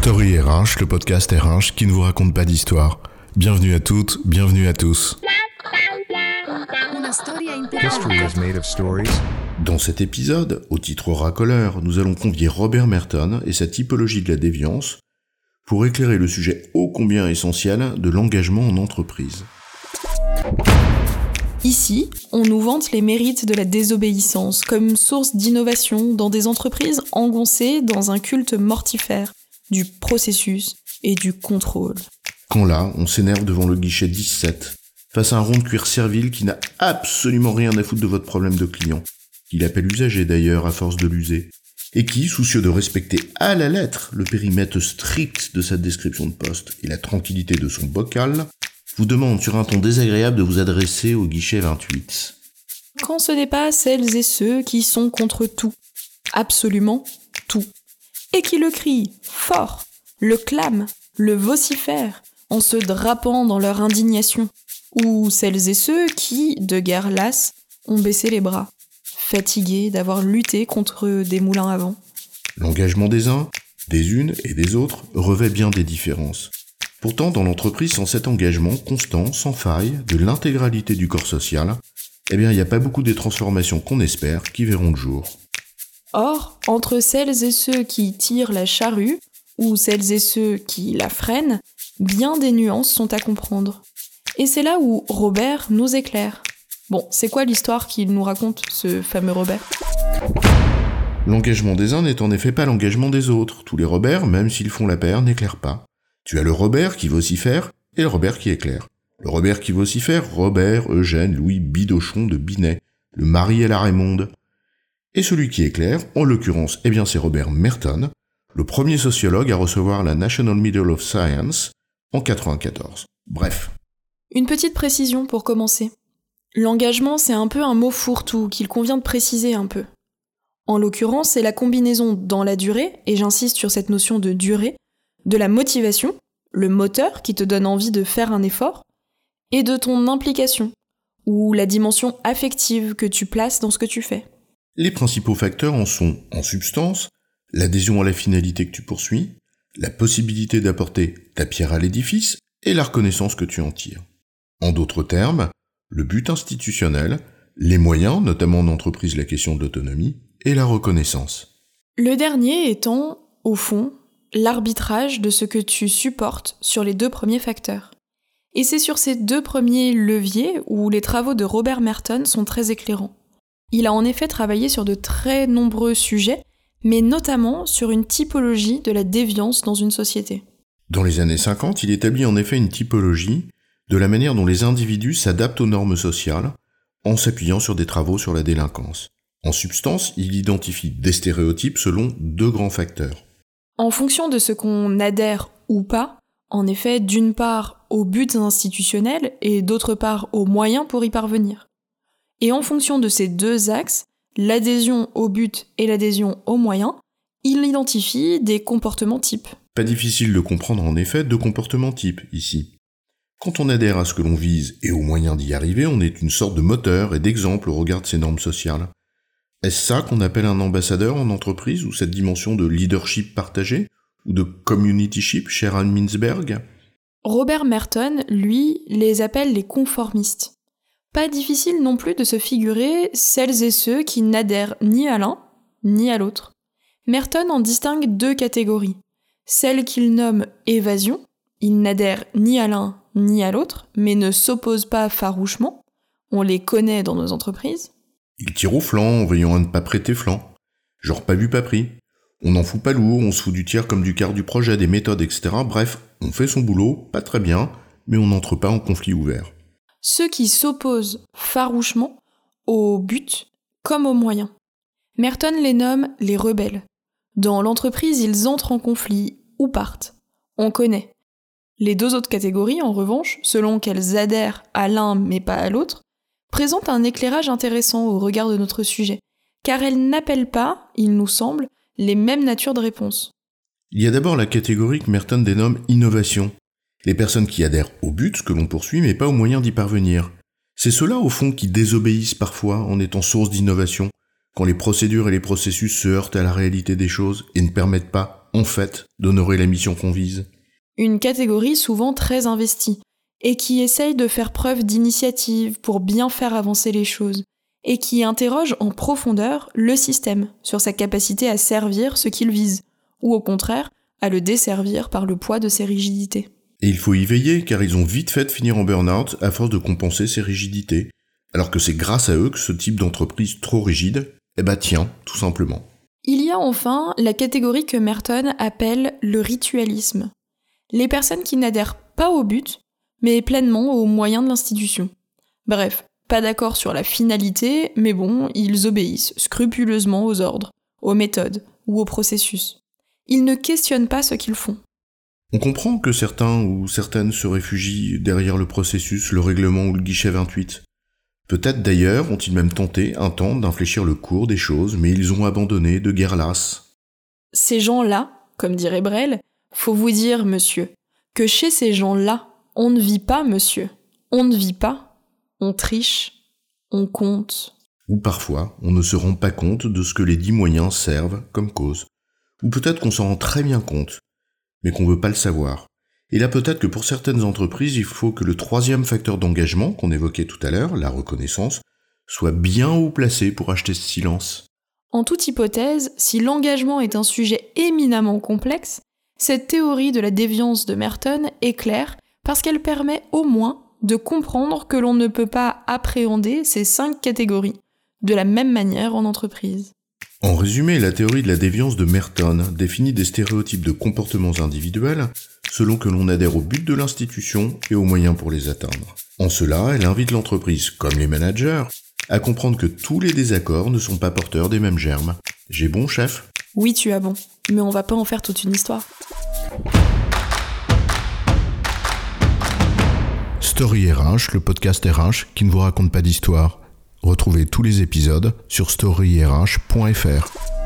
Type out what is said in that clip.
Story RH, le podcast RH qui ne vous raconte pas d'histoire. Bienvenue à toutes, bienvenue à tous. History is made of stories. Dans cet épisode, au titre racoleur, nous allons convier Robert Merton et sa typologie de la déviance pour éclairer le sujet ô combien essentiel de l'engagement en entreprise. Ici, on nous vante les mérites de la désobéissance comme source d'innovation dans des entreprises engoncées dans un culte mortifère du processus et du contrôle. Quand là, on s'énerve devant le guichet 17, face à un rond de cuir servile qui n'a absolument rien à foutre de votre problème de client, qu'il appelle usager d'ailleurs à force de l'user, et qui, soucieux de respecter à la lettre le périmètre strict de sa description de poste et la tranquillité de son bocal, vous demande sur un ton désagréable de vous adresser au guichet 28. Quand ce n'est pas celles et ceux qui sont contre tout, absolument tout, et qui le crient fort, le clament, le vocifèrent, en se drapant dans leur indignation, ou celles et ceux qui, de guerre lasse, ont baissé les bras, fatigués d'avoir lutté contre des moulins à vent. L'engagement des uns, des unes et des autres revêt bien des différences. Pourtant, dans l'entreprise, sans cet engagement constant, sans faille, de l'intégralité du corps social, eh bien, il n'y a pas beaucoup des transformations qu'on espère qui verront le jour. Or, entre celles et ceux qui tirent la charrue, ou celles et ceux qui la freinent, bien des nuances sont à comprendre. Et c'est là où Robert nous éclaire. Bon, c'est quoi l'histoire qu'il nous raconte, ce fameux Robert? L'engagement des uns n'est en effet pas l'engagement des autres. Tous les Robert, même s'ils font la paire, n'éclairent pas. Tu as le Robert qui vocifère et le Robert qui éclaire. Le Robert qui vocifère, Robert, Eugène, Louis Bidochon de Binet, le mari et la Raymonde. Et celui qui éclaire, en l'occurrence, eh bien c'est Robert Merton, le premier sociologue à recevoir la National Medal of Science en 94. Bref. Une petite précision pour commencer. L'engagement, c'est un peu un mot fourre-tout qu'il convient de préciser un peu. En l'occurrence, c'est la combinaison dans la durée, et j'insiste sur cette notion de durée, de la motivation, le moteur qui te donne envie de faire un effort, et de ton implication, ou la dimension affective que tu places dans ce que tu fais. Les principaux facteurs en sont, en substance, l'adhésion à la finalité que tu poursuis, la possibilité d'apporter ta pierre à l'édifice et la reconnaissance que tu en tires. En d'autres termes, le but institutionnel, les moyens, notamment en entreprise la question de l'autonomie, et la reconnaissance. Le dernier étant, au fond, l'arbitrage de ce que tu supportes sur les deux premiers facteurs. Et c'est sur ces deux premiers leviers où les travaux de Robert Merton sont très éclairants. Il a en effet travaillé sur de très nombreux sujets, mais notamment sur une typologie de la déviance dans une société. Dans les années 50, il établit en effet une typologie de la manière dont les individus s'adaptent aux normes sociales en s'appuyant sur des travaux sur la délinquance. En substance, il identifie des stéréotypes selon deux grands facteurs. En fonction de ce qu'on adhère ou pas, en effet, d'une part aux buts institutionnels et d'autre part aux moyens pour y parvenir. Et en fonction de ces deux axes, l'adhésion au but et l'adhésion aux moyens, il identifie des comportements types. Pas difficile de comprendre en effet deux comportements types ici. Quand on adhère à ce que l'on vise et aux moyens d'y arriver, on est une sorte de moteur et d'exemple au regard de ces normes sociales. Est-ce ça qu'on appelle un ambassadeur en entreprise ou cette dimension de leadership partagé ou de communityship chez Anne Minsberg Robert Merton, lui, les appelle les conformistes. Pas difficile non plus de se figurer celles et ceux qui n'adhèrent ni à l'un ni à l'autre. Merton en distingue deux catégories. Celles qu'il nomme évasion, ils n'adhèrent ni à l'un ni à l'autre, mais ne s'opposent pas farouchement. On les connaît dans nos entreprises. Ils tirent au flanc en veillant à ne pas prêter flanc. Genre pas vu, pas pris. On n'en fout pas lourd, on se fout du tiers comme du quart du projet, des méthodes, etc. Bref, on fait son boulot, pas très bien, mais on n'entre pas en conflit ouvert. Ceux qui s'opposent farouchement au but comme aux moyens. Merton les nomme les rebelles. Dans l'entreprise, ils entrent en conflit ou partent. On connaît. Les deux autres catégories, en revanche, selon qu'elles adhèrent à l'un mais pas à l'autre, présentent un éclairage intéressant au regard de notre sujet, car elles n'appellent pas, il nous semble, les mêmes natures de réponse. Il y a d'abord la catégorie que Merton dénomme innovation. Les personnes qui adhèrent au but que l'on poursuit mais pas aux moyens d'y parvenir. C'est ceux-là au fond qui désobéissent parfois en étant source d'innovation, quand les procédures et les processus se heurtent à la réalité des choses et ne permettent pas, en fait, d'honorer la mission qu'on vise Une catégorie souvent très investie, et qui essaye de faire preuve d'initiative pour bien faire avancer les choses, et qui interroge en profondeur le système sur sa capacité à servir ce qu'il vise, ou au contraire, à le desservir par le poids de ses rigidités. Et il faut y veiller, car ils ont vite fait de finir en burn-out à force de compenser ces rigidités, alors que c'est grâce à eux que ce type d'entreprise trop rigide, eh bah tient, tout simplement. Il y a enfin la catégorie que Merton appelle le ritualisme. Les personnes qui n'adhèrent pas au but, mais pleinement aux moyens de l'institution. Bref, pas d'accord sur la finalité, mais bon, ils obéissent scrupuleusement aux ordres, aux méthodes ou au processus. Ils ne questionnent pas ce qu'ils font. On comprend que certains ou certaines se réfugient derrière le processus, le règlement ou le guichet 28. Peut-être d'ailleurs ont-ils même tenté un temps d'infléchir le cours des choses, mais ils ont abandonné de guerre lasse. Ces gens-là, comme dirait Brel, faut vous dire, monsieur, que chez ces gens-là, on ne vit pas, monsieur. On ne vit pas, on triche, on compte. Ou parfois, on ne se rend pas compte de ce que les dix moyens servent comme cause. Ou peut-être qu'on s'en rend très bien compte, mais qu'on veut pas le savoir. Et là peut-être que pour certaines entreprises, il faut que le troisième facteur d'engagement qu'on évoquait tout à l'heure, la reconnaissance, soit bien haut placé pour acheter ce silence. En toute hypothèse, si l'engagement est un sujet éminemment complexe, cette théorie de la déviance de Merton est claire parce qu'elle permet au moins de comprendre que l'on ne peut pas appréhender ces cinq catégories de la même manière en entreprise. En résumé, la théorie de la déviance de Merton définit des stéréotypes de comportements individuels selon que l'on adhère au but de l'institution et aux moyens pour les atteindre. En cela, elle invite l'entreprise, comme les managers, à comprendre que tous les désaccords ne sont pas porteurs des mêmes germes. J'ai bon, chef? Oui, tu as bon, mais on va pas en faire toute une histoire. Story RH, le podcast RH qui ne vous raconte pas d'histoire. Retrouvez tous les épisodes sur storyrh.fr.